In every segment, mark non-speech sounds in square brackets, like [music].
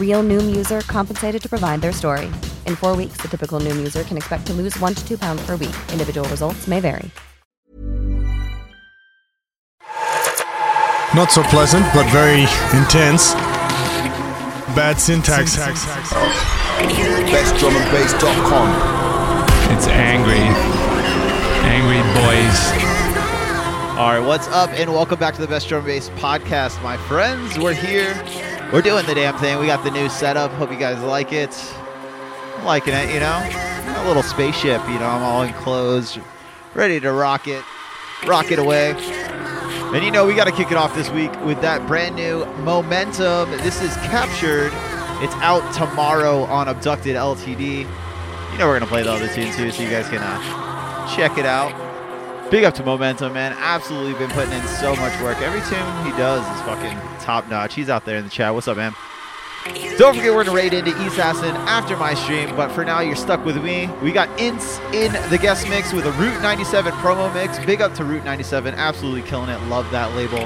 Real Noom user compensated to provide their story. In four weeks, the typical Noom user can expect to lose one to two pounds per week. Individual results may vary. Not so pleasant, but very intense. Bad syntax. BestDrumAndBass.com. It's angry. Angry boys. All right, what's up, and welcome back to the Best Drum and Bass podcast, my friends. We're here. We're doing the damn thing. We got the new setup. Hope you guys like it. I'm liking it, you know? A little spaceship, you know? I'm all enclosed, ready to rock it, rock it away. And you know, we got to kick it off this week with that brand new Momentum. This is Captured. It's out tomorrow on Abducted LTD. You know, we're going to play the other tune too, so you guys can uh, check it out. Big up to Momentum, man. Absolutely been putting in so much work. Every tune he does is fucking top notch. He's out there in the chat. What's up, man? Don't forget we're gonna raid into Assassin after my stream, but for now you're stuck with me. We got Ints in the guest mix with a Route 97 promo mix. Big up to Route 97, absolutely killing it. Love that label.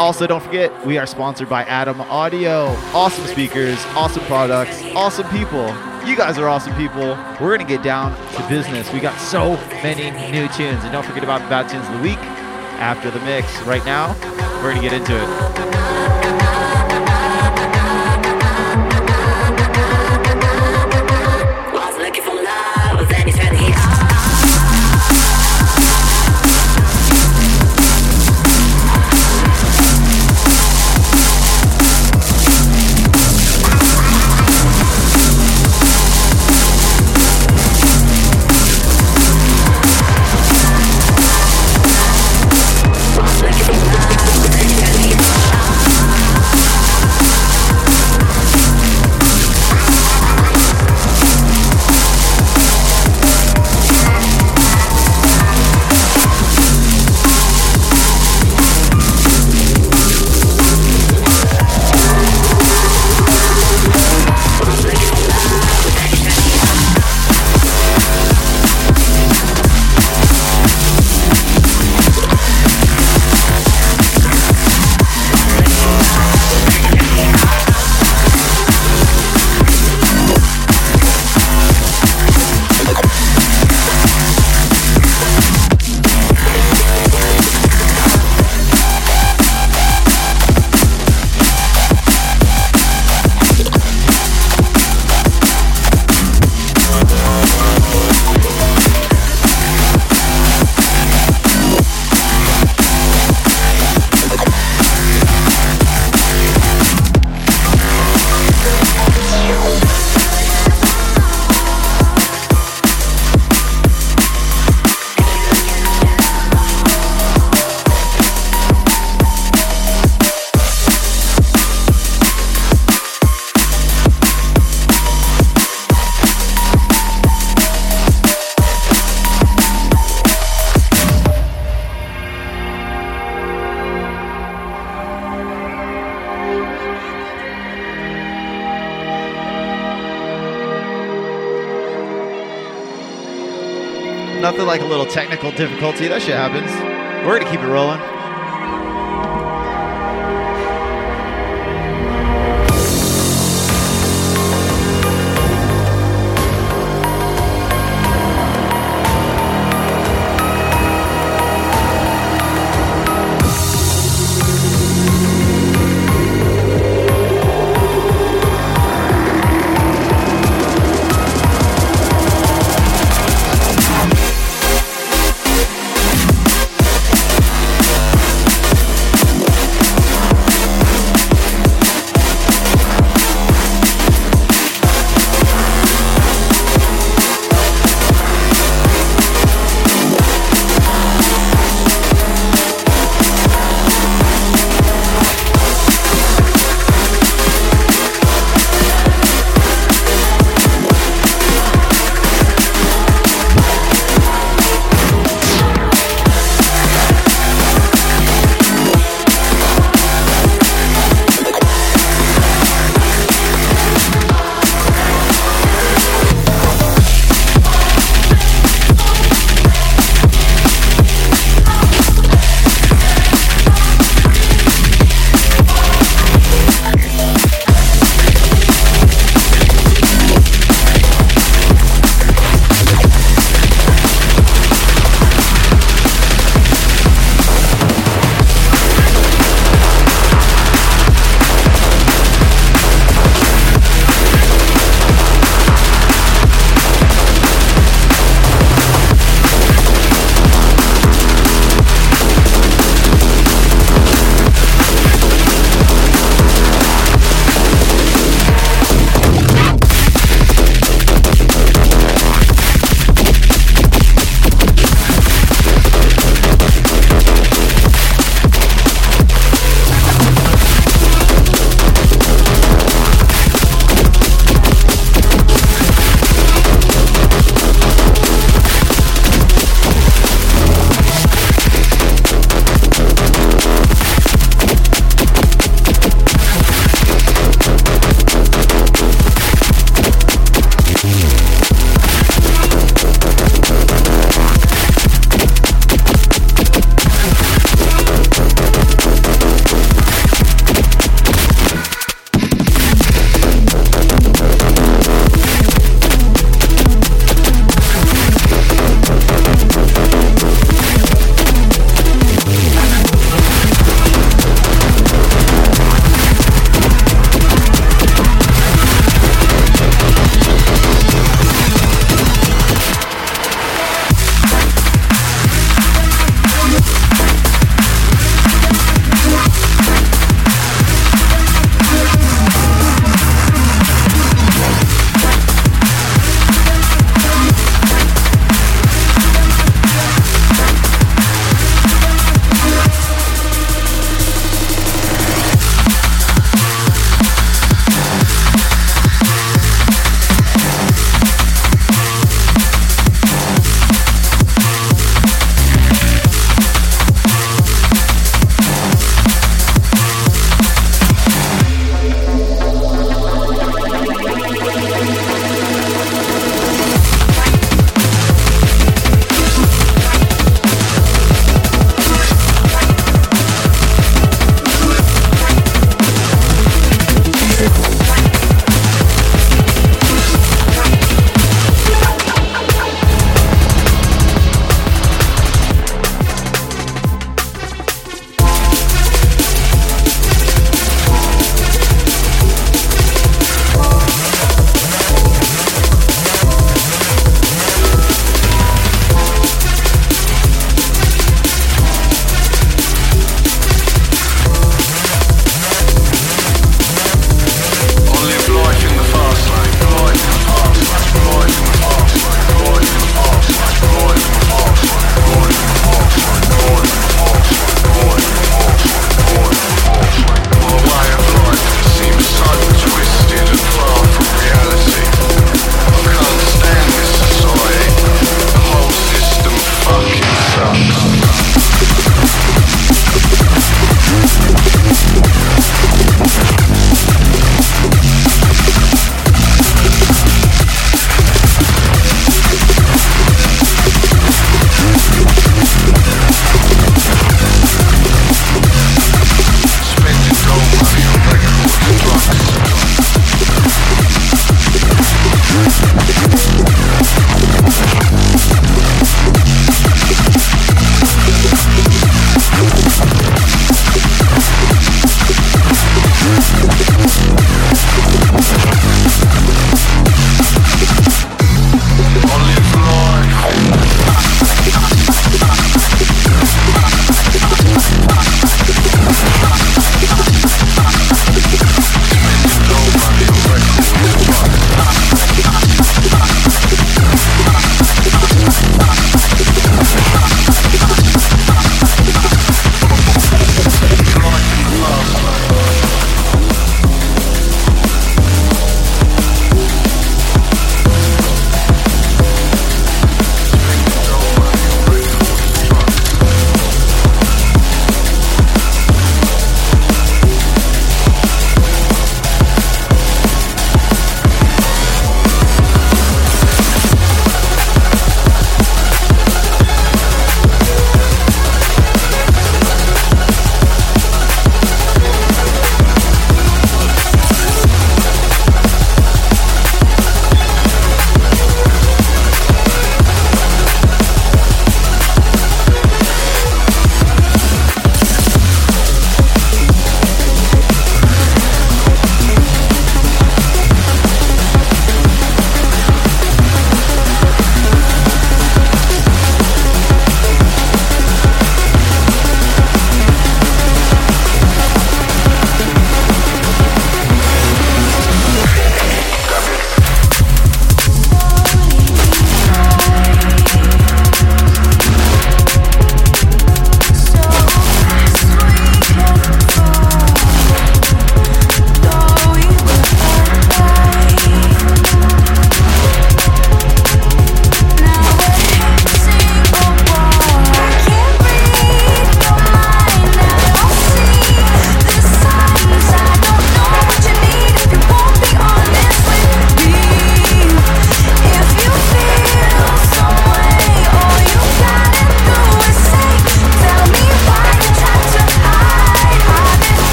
Also, don't forget we are sponsored by Adam Audio. Awesome speakers, awesome products, awesome people. You guys are awesome people. We're gonna get down to business. We got so many new tunes, and don't forget about the bad tunes of the week after the mix. Right now, we're gonna get into it. Like a little technical difficulty. That shit happens. We're gonna keep it rolling.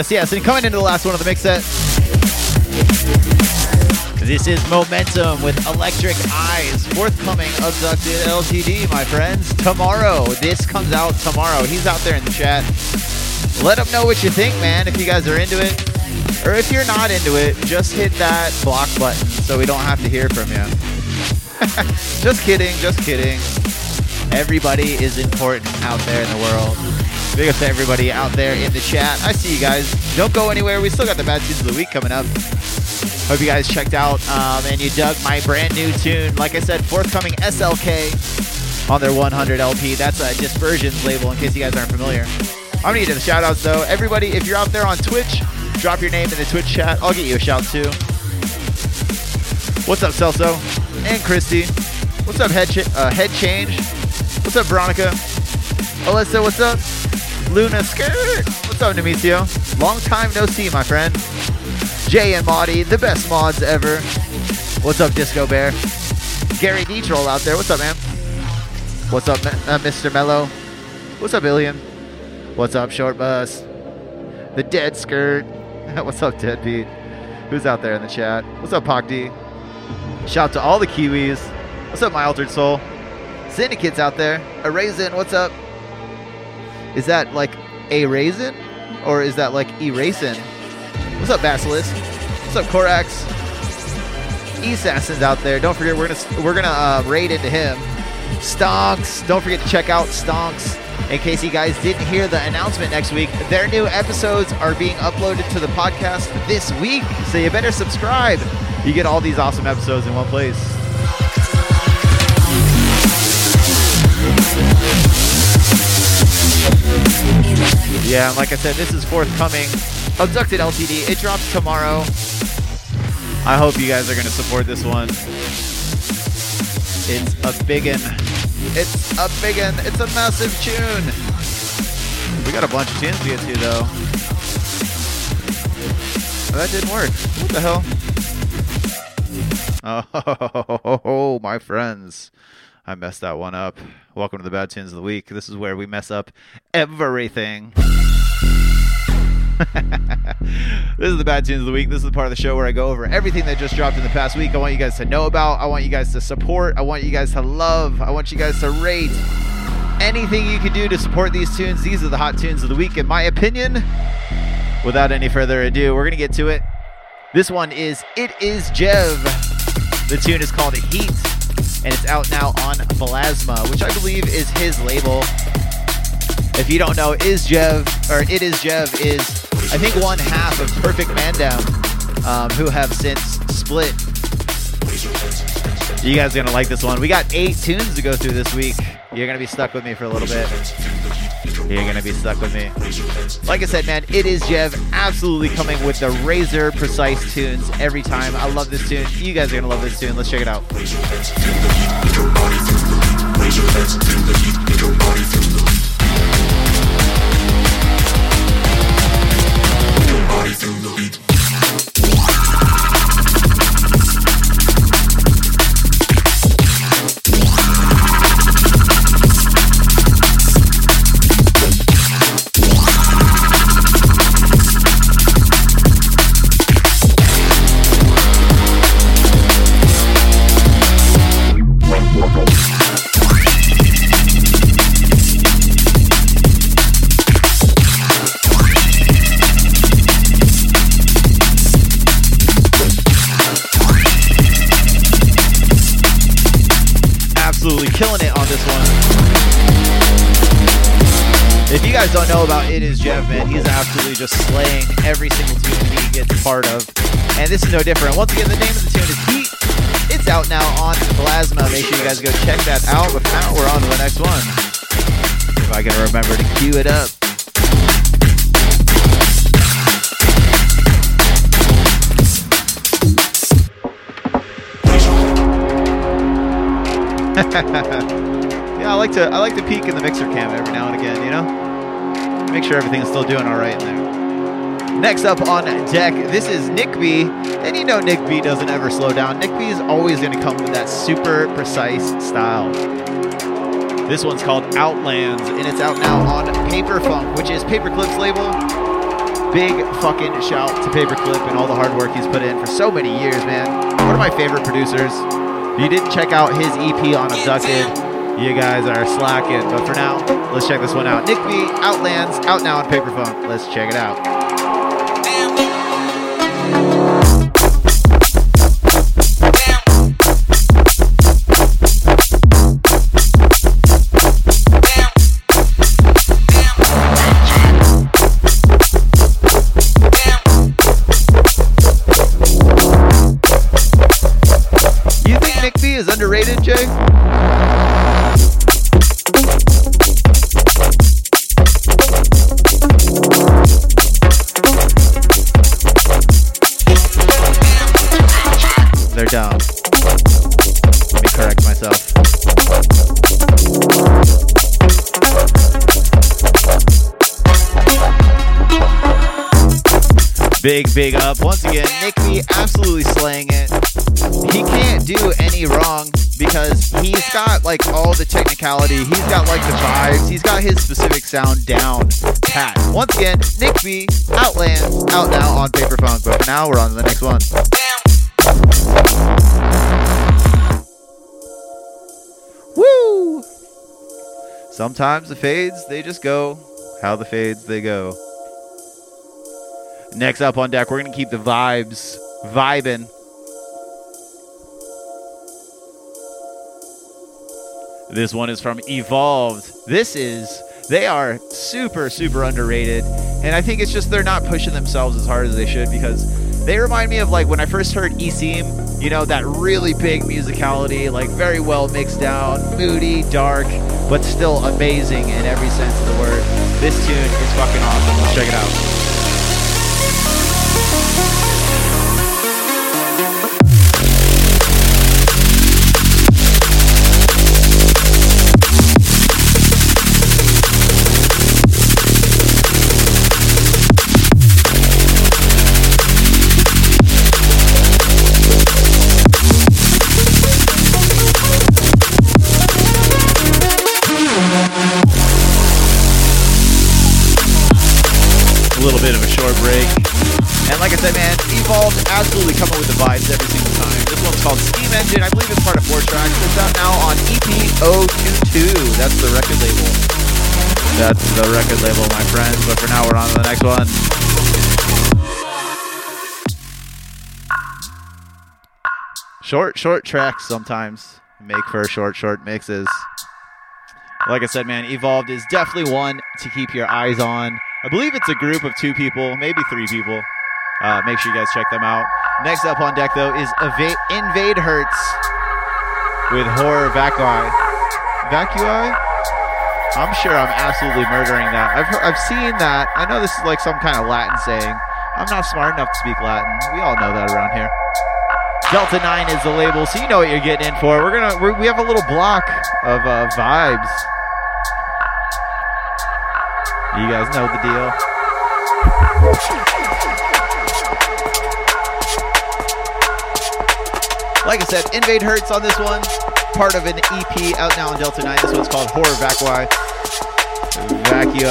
Yes, yes. And coming into the last one of the mix set. This is Momentum with Electric Eyes, forthcoming Abducted LTD, my friends. Tomorrow. This comes out tomorrow. He's out there in the chat. Let him know what you think, man, if you guys are into it. Or if you're not into it, just hit that block button so we don't have to hear from you. [laughs] just kidding, just kidding. Everybody is important out there in the world. Big up to everybody out there in the chat. I see you guys. Don't go anywhere. We still got the bad tunes of the week coming up. Hope you guys checked out um, and you dug my brand new tune. Like I said, forthcoming SLK on their 100 LP. That's a Dispersions label in case you guys aren't familiar. I'm gonna get to the shout outs though. Everybody, if you're out there on Twitch, drop your name in the Twitch chat. I'll get you a shout too. What's up, Celso? And Christy. What's up, Head, uh, Head Change? What's up, Veronica? Alyssa, what's up? Luna Skirt. What's up, Nemecio? Long time no see, my friend. Jay and Maudie, the best mods ever. What's up, Disco Bear? Gary D out there. What's up, man? What's up, uh, Mr. Mello? What's up, Illian? What's up, Short Bus? The Dead Skirt. [laughs] What's up, Deadbeat? Who's out there in the chat? What's up, Pac Shout out to all the Kiwis. What's up, My Altered Soul? Syndicate's out there. A Raisin, what's up? Is that like a raisin? or is that like erasing? What's up, Basilisk? What's up, Corax? Assassin's out there. Don't forget, we're gonna we're gonna uh, raid into him. Stonks. Don't forget to check out Stonks. In case you guys didn't hear the announcement next week, their new episodes are being uploaded to the podcast this week. So you better subscribe. You get all these awesome episodes in one place. Yeah, like I said, this is forthcoming. Abducted LTD. It drops tomorrow. I hope you guys are going to support this one. It's a biggin. It's a biggin. It's a massive tune. We got a bunch of tunes to get to, though. Oh, that didn't work. What the hell? [laughs] Oh, my friends. I messed that one up. Welcome to the Bad Tunes of the Week. This is where we mess up everything. [laughs] this is the Bad Tunes of the Week. This is the part of the show where I go over everything that just dropped in the past week. I want you guys to know about. I want you guys to support. I want you guys to love. I want you guys to rate. Anything you can do to support these tunes. These are the hot tunes of the week, in my opinion. Without any further ado, we're going to get to it. This one is It Is Jev. The tune is called Heat, and it's out now on Plasma, which I believe is his label. If you don't know, Is Jev, or It Is Jev, is I think one half of Perfect Mandam, um, who have since split. You guys are gonna like this one. We got eight tunes to go through this week. You're gonna be stuck with me for a little bit. You're gonna be stuck with me. Like I said, man, it is Jev absolutely coming with the razor precise tunes every time. I love this tune. You guys are gonna love this tune. Let's check it out. Guys don't know about It Is Jev, man, he's absolutely just slaying every single tune he gets part of. And this is no different. Once again, the name of the tune is Heat. It's out now on Plasma. Make sure you guys go check that out. But now we're on to the next one. If I can remember to cue it up. [laughs] yeah, I like to I like to peek in the mixer cam every now and again, you know? Make sure everything's still doing alright in there. Next up on deck, this is Nick B. And you know Nick B doesn't ever slow down. Nick B is always gonna come with that super precise style. This one's called Outlands, and it's out now on Paper Funk, which is Paperclip's label. Big fucking shout to Paperclip and all the hard work he's put in for so many years, man. One of my favorite producers. If you didn't check out his EP on Abducted, you guys are slacking. But for now, let's check this one out. Nick B, Outlands, out now on Paper Funk. Let's check it out. Underrated, Jay? Big, big up. Once again, Nick B absolutely slaying it. He can't do any wrong because he's got like all the technicality. He's got like the vibes. He's got his specific sound down pat. Once again, Nick B, Outlands, out now on Paper Funk. But for now, we're on to the next one. Woo! Sometimes the fades, they just go how the fades they go. Next up on deck, we're gonna keep the vibes vibing. This one is from Evolved. This is they are super super underrated, and I think it's just they're not pushing themselves as hard as they should because they remind me of like when I first heard Eseem. You know that really big musicality, like very well mixed down, moody, dark, but still amazing in every sense of the word. This tune is fucking awesome. Check it out. A little bit of a short break. Like I said, man, Evolved absolutely coming with the vibes every single time. This one's called Steam Engine. I believe it's part of four tracks. It's out now on E EP022. That's the record label. That's the record label, my friends. But for now, we're on to the next one. Short, short tracks sometimes make for short, short mixes. Like I said, man, Evolved is definitely one to keep your eyes on. I believe it's a group of two people, maybe three people. Uh, make sure you guys check them out. Next up on deck, though, is Eva- Invade Hurts with Horror Vacui. Vacui? I'm sure I'm absolutely murdering that. I've, heard, I've seen that. I know this is like some kind of Latin saying. I'm not smart enough to speak Latin. We all know that around here. Delta 9 is the label, so you know what you're getting in for. We're gonna we're, we have a little block of uh, vibes. You guys know the deal. Like I said, Invade Hurts on this one. Part of an EP out now on Delta 9. This one's called Horror Vacui. Vacui.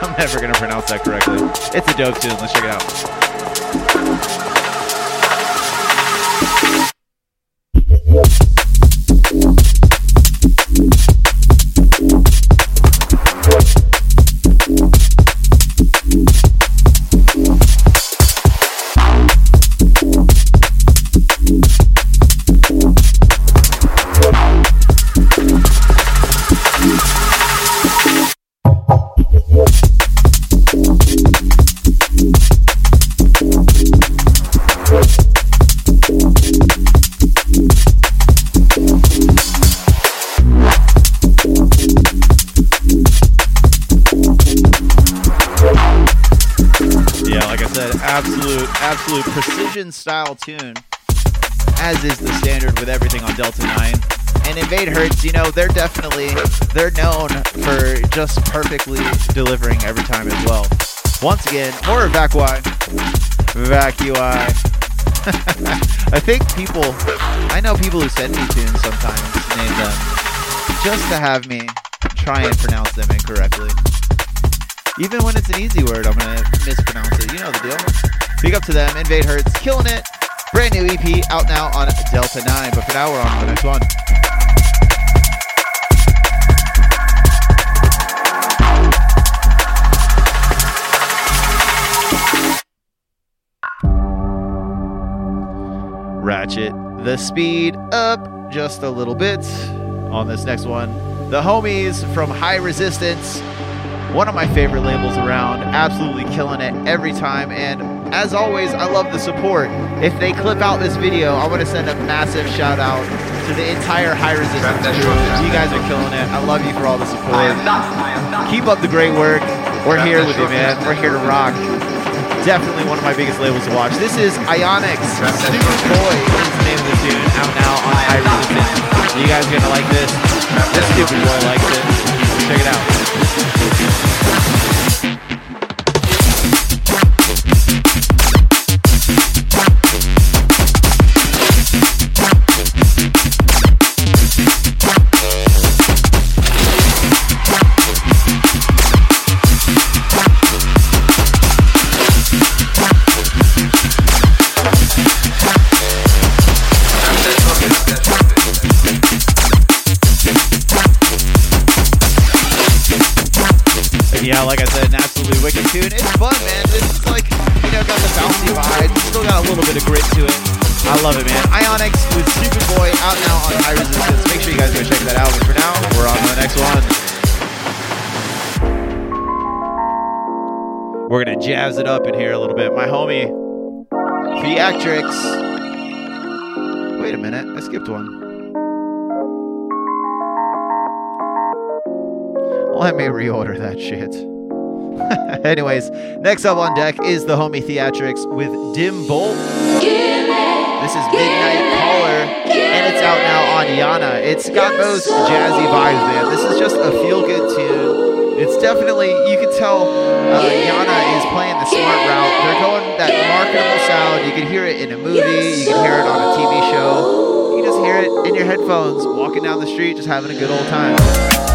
I'm never going to pronounce that correctly. It's a dope tune. Let's check it out. Absolute, precision style tune, as is the standard with everything on Delta 9. And Invade Hurts, you know, they're definitely, they're known for just perfectly delivering every time as well. Once again, more Vacui. Vacui. [laughs] I think people, I know people who send me tunes sometimes, name them, just to have me try and pronounce them incorrectly. Even when it's an easy word, I'm gonna mispronounce it. You know the deal. Big up to them. Invade Hurts, killing it. Brand new EP out now on Delta 9. But for now, we're on to the next one. Ratchet the speed up just a little bit on this next one. The homies from High Resistance one of my favorite labels around, absolutely killing it every time. And as always, I love the support. If they clip out this video, I want to send a massive shout out to the entire High Resistance crew. You guys are killing it. I love you for all the support. Keep up the great work. We're here with you, man. We're here to rock. Definitely one of my biggest labels to watch. This is Ionics. Boy is the name of the tune. Out now on High Resistance. You guys gonna like this? This Stupid Boy likes it. Check it out. Yeah, like I said, an absolutely wicked tune. It's fun, man. Is like know, got the bouncy vibe. Still got a little bit of grit to it. I love it, man. Ionics with Stupid Boy out now on High Resistance. Make sure you guys go check that out. But for now, we're on to the next one. We're gonna jazz it up in here a little bit. My homie, Theatrics. Wait a minute, I skipped one. Let me reorder that shit. [laughs] Anyways, next up on deck is the homie Theatrics with Dim Bolt. This is Midnight Caller, and it's out now on Yana. It's got those jazzy vibes, man. This is just a feel good tune. It's definitely, you can tell uh, Yana is playing the smart route. They're going that marketable sound. You can hear it in a movie, you can hear it on a TV show. You can just hear it in your headphones, walking down the street, just having a good old time.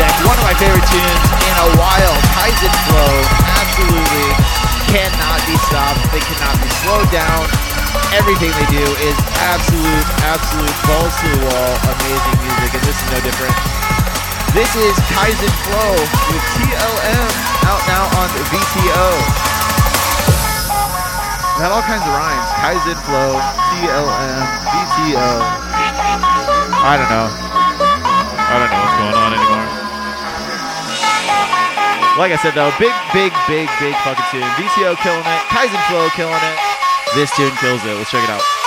One of my favorite tunes in a while, Kaizen Flow. Absolutely cannot be stopped. They cannot be slowed down. Everything they do is absolute, absolute balls to the wall, amazing music, and this is no different. This is Kaizen Flow with TLM out now on VTO. Had all kinds of rhymes. Kaizen Flow, TLM, VTO. I don't know. I don't know what's going on. Like I said though, big, big, big, big fucking tune. VTO killing it. Kaizen Flow killing it. This tune kills it. Let's check it out.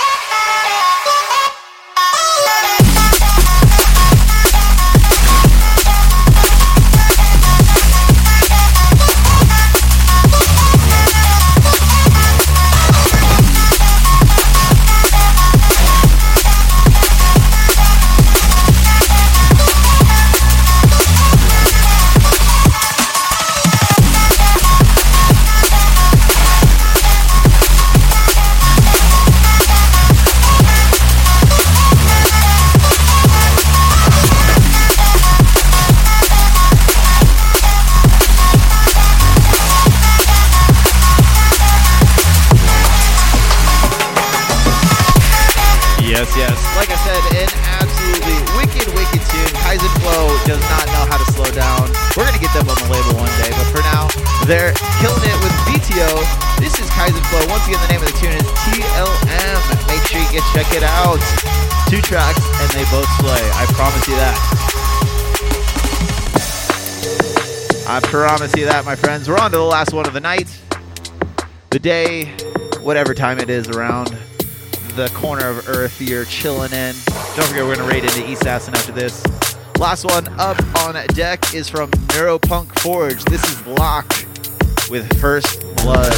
To the last one of the night. The day, whatever time it is around the corner of Earth you're chilling in. Don't forget, we're going to raid into East Assassin after this. Last one up on deck is from Neuropunk Forge. This is Lock with First Blood.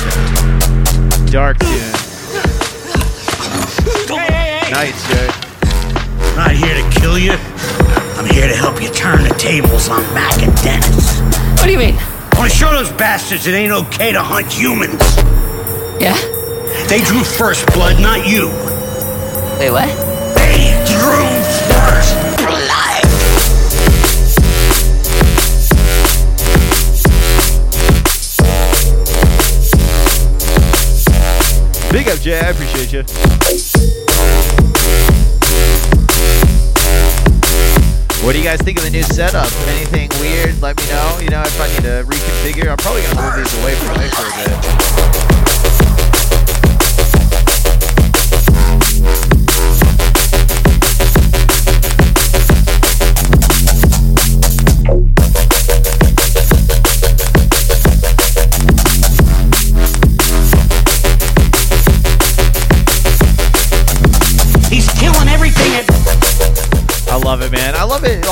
Dark tune. Nice, Jared. I'm not here to kill you. I'm here to help you turn the tables on Mac and Dennis. What do you mean? I want to show those bastards it ain't okay to hunt humans. Yeah? They drew first blood, not you. Wait, what? They drew first blood. Big up, Jay. I appreciate you. What do you guys think of the new setup? Anything weird? Let me know. You know, if I need to reconfigure, I'm probably gonna move these away from the for a bit.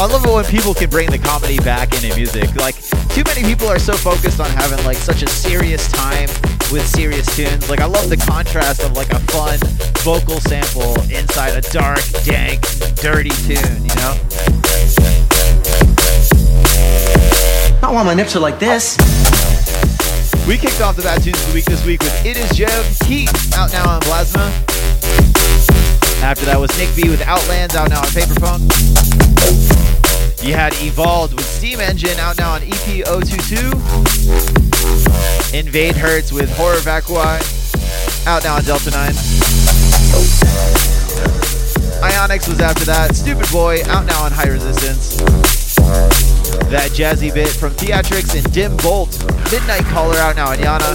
I love it when people can bring the comedy back into music. Like, too many people are so focused on having like such a serious time with serious tunes. Like, I love the contrast of like a fun vocal sample inside a dark, dank, dirty tune. You know? Not while my nips are like this. We kicked off the Bad Tunes of the Week this week with It Is Jev Heat out now on Plasma. After that was Nick B with Outlands out now on Paper Funk. You had Evolved with Steam Engine out now on EP 022. Invade Hertz with Horror Vacui out now on Delta 9. Ionics was after that. Stupid Boy out now on High Resistance. That jazzy bit from Theatrics and Dim Bolt. Midnight Caller out now on Yana.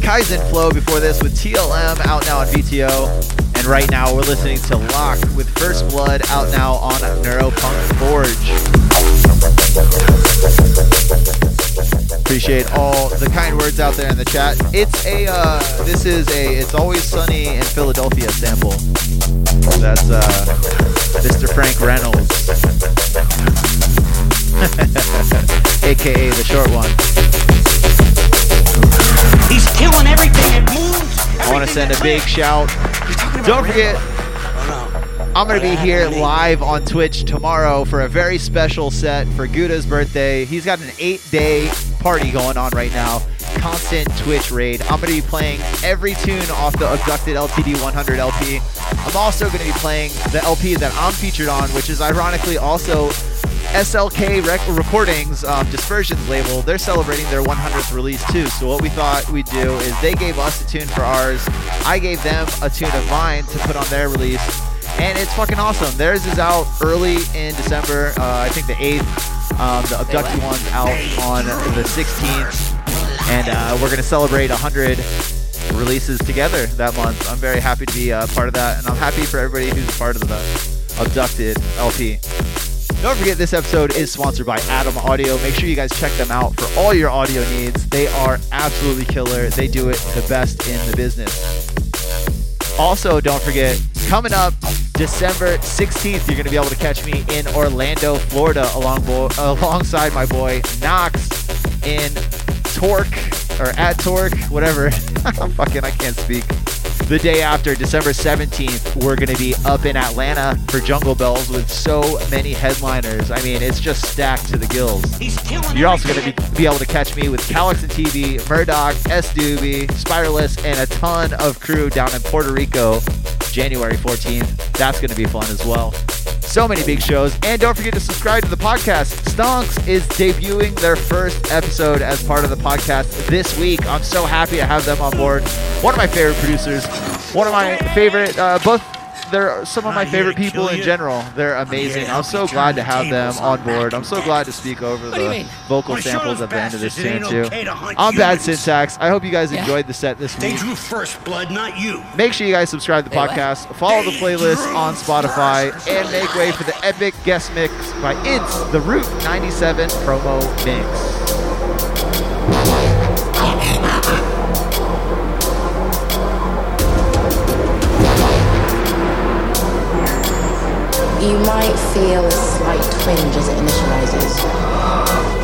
Kaizen Flow before this with TLM out now on VTO. And right now we're listening to Lock with First Blood out now on Neuropunk Forge. Appreciate all the kind words out there in the chat. It's a, uh, this is a, it's always sunny in Philadelphia sample. That's, uh, Mr. Frank Reynolds. [laughs] AKA the short one. He's killing everything that moves. I want to send a big shout. Don't forget, I'm going to be here live on Twitch tomorrow for a very special set for Guda's birthday. He's got an eight day party going on right now. Constant Twitch raid. I'm going to be playing every tune off the Abducted LTD 100 LP. I'm also going to be playing the LP that I'm featured on, which is ironically also SLK Rec- Recordings um, Dispersions label. They're celebrating their 100th release too. So what we thought we'd do is they gave us a tune for ours. I gave them a tune of mine to put on their release. And it's fucking awesome. Theirs is out early in December. Uh, I think the 8th. Um, the Abducted one's out on the 16th. And uh, we're going to celebrate 100 releases together that month. I'm very happy to be a part of that. And I'm happy for everybody who's part of the Abducted LP. Don't forget this episode is sponsored by Atom Audio. Make sure you guys check them out for all your audio needs. They are absolutely killer. They do it the best in the business. Also, don't forget, coming up December 16th, you're going to be able to catch me in Orlando, Florida, along bo- alongside my boy Knox in Torque or at Torque, whatever. [laughs] I'm fucking, I can't speak. The day after, December 17th, we're going to be up in Atlanta for Jungle Bells with so many headliners. I mean, it's just stacked to the gills. You're also going to be, be able to catch me with Calyx and TeeBee, Murdock, S. Doobie, Spiralist, and a ton of crew down in Puerto Rico, January 14th. That's going to be fun as well. So many big shows. And don't forget to subscribe to the podcast. Stonks is debuting their first episode as part of the podcast this week. I'm so happy to have them on board. One of my favorite producers, one of my favorite, uh, both. They're some of my favorite people in general. They're amazing. I'm so glad to have them on board. I'm so glad to speak over What do you the vocal samples those at the end of this bastards tune too. okay I'm Bad humans. Syntax. I hope you guys enjoyed the set this week. They drew first blood, not you. Make sure you guys subscribe to the podcast, follow the playlist on Spotify, and make way for the epic guest mix by It's the Root 97 promo mix. You might feel a slight twinge as it initializes.